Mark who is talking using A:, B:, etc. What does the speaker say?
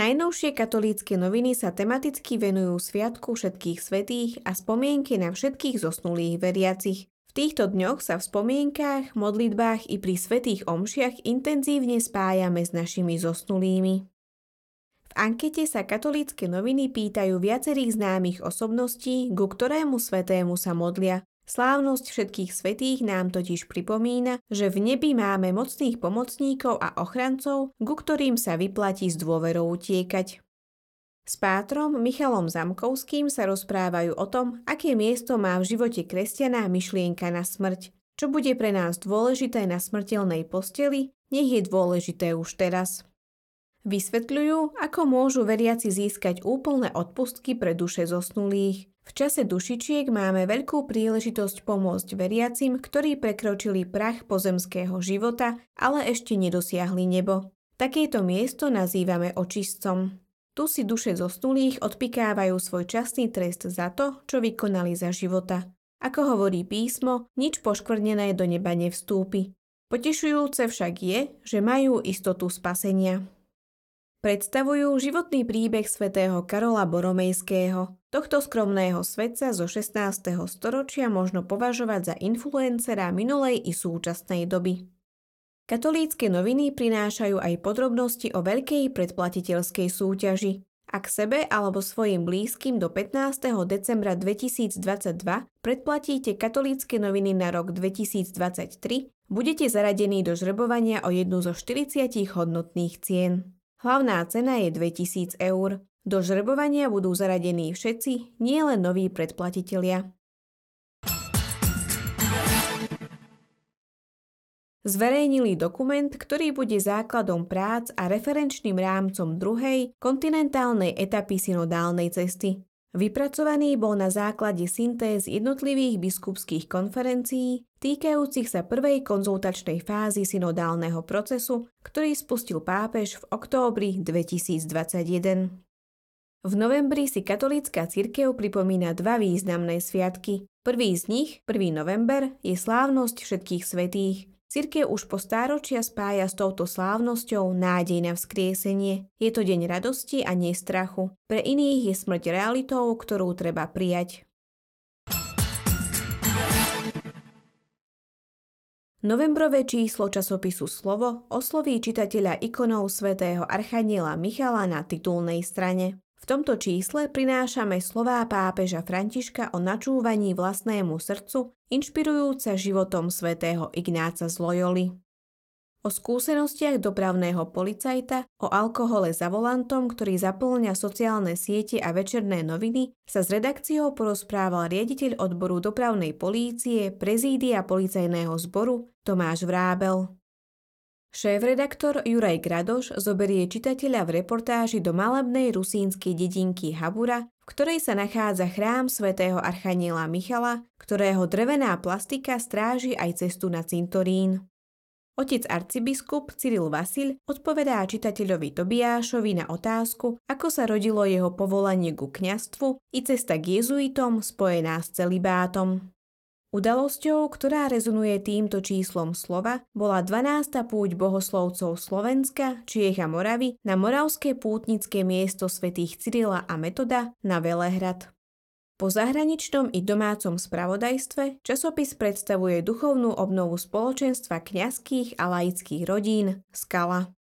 A: Najnovšie katolícke noviny sa tematicky venujú Sviatku všetkých svetých a spomienke na všetkých zosnulých veriacich. V týchto dňoch sa v spomienkách, modlitbách i pri svetých omšiach intenzívne spájame s našimi zosnulými. V ankete sa katolícke noviny pýtajú viacerých známych osobností, ku ktorému svetému sa modlia. Slávnosť všetkých svetých nám totiž pripomína, že v nebi máme mocných pomocníkov a ochrancov, ku ktorým sa vyplatí s dôverou utiekať. S pátrom Michalom Zamkovským sa rozprávajú o tom, aké miesto má v živote kresťana myšlienka na smrť. Čo bude pre nás dôležité na smrteľnej posteli, nech je dôležité už teraz. Vysvetľujú, ako môžu veriaci získať úplné odpustky pre duše zosnulých. V čase dušičiek máme veľkú príležitosť pomôcť veriacim, ktorí prekročili prach pozemského života, ale ešte nedosiahli nebo. Takéto miesto nazývame očistcom. Tu si duše zosnulých odpikávajú svoj časný trest za to, čo vykonali za života. Ako hovorí písmo, nič poškvrnené do neba nevstúpi. Potešujúce však je, že majú istotu spasenia. Predstavujú životný príbeh svätého Karola Boromejského. Tohto skromného svetca zo 16. storočia možno považovať za influencera minulej i súčasnej doby. Katolícke noviny prinášajú aj podrobnosti o veľkej predplatiteľskej súťaži. Ak sebe alebo svojim blízkym do 15. decembra 2022 predplatíte katolícke noviny na rok 2023, budete zaradení do žrebovania o jednu zo 40 hodnotných cien. Hlavná cena je 2000 eur. Do žrebovania budú zaradení všetci, nielen noví predplatitelia. Zverejnili dokument, ktorý bude základom prác a referenčným rámcom druhej kontinentálnej etapy synodálnej cesty. Vypracovaný bol na základe syntéz jednotlivých biskupských konferencií týkajúcich sa prvej konzultačnej fázy synodálneho procesu, ktorý spustil pápež v októbri 2021. V novembri si katolícka cirkev pripomína dva významné sviatky. Prvý z nich, 1. november, je slávnosť všetkých svetých, Cirkev už po stáročia spája s touto slávnosťou nádej na vzkriesenie. Je to deň radosti a nestrachu. Pre iných je smrť realitou, ktorú treba prijať. Novembrové číslo časopisu Slovo osloví čitateľa ikonov svätého Archaniela Michala na titulnej strane. V tomto čísle prinášame slová pápeža Františka o načúvaní vlastnému srdcu, inšpirujúca životom svätého Ignáca z Loyoli. O skúsenostiach dopravného policajta, o alkohole za volantom, ktorý zaplňa sociálne siete a večerné noviny, sa s redakciou porozprával riaditeľ odboru dopravnej polície prezídia policajného zboru Tomáš Vrábel. Šéf-redaktor Juraj Gradoš zoberie čitateľa v reportáži do malebnej rusínskej dedinky Habura, v ktorej sa nachádza chrám svätého Archaniela Michala, ktorého drevená plastika stráži aj cestu na cintorín. Otec arcibiskup Cyril Vasil odpovedá čitateľovi Tobiášovi na otázku, ako sa rodilo jeho povolanie ku kňastvu i cesta k jezuitom spojená s celibátom. Udalosťou, ktorá rezonuje týmto číslom slova, bola 12. púť bohoslovcov Slovenska, Čiech Moravy na moravské pútnické miesto svätých Cyrila a Metoda na Velehrad. Po zahraničnom i domácom spravodajstve časopis predstavuje duchovnú obnovu spoločenstva kňazských a laických rodín Skala.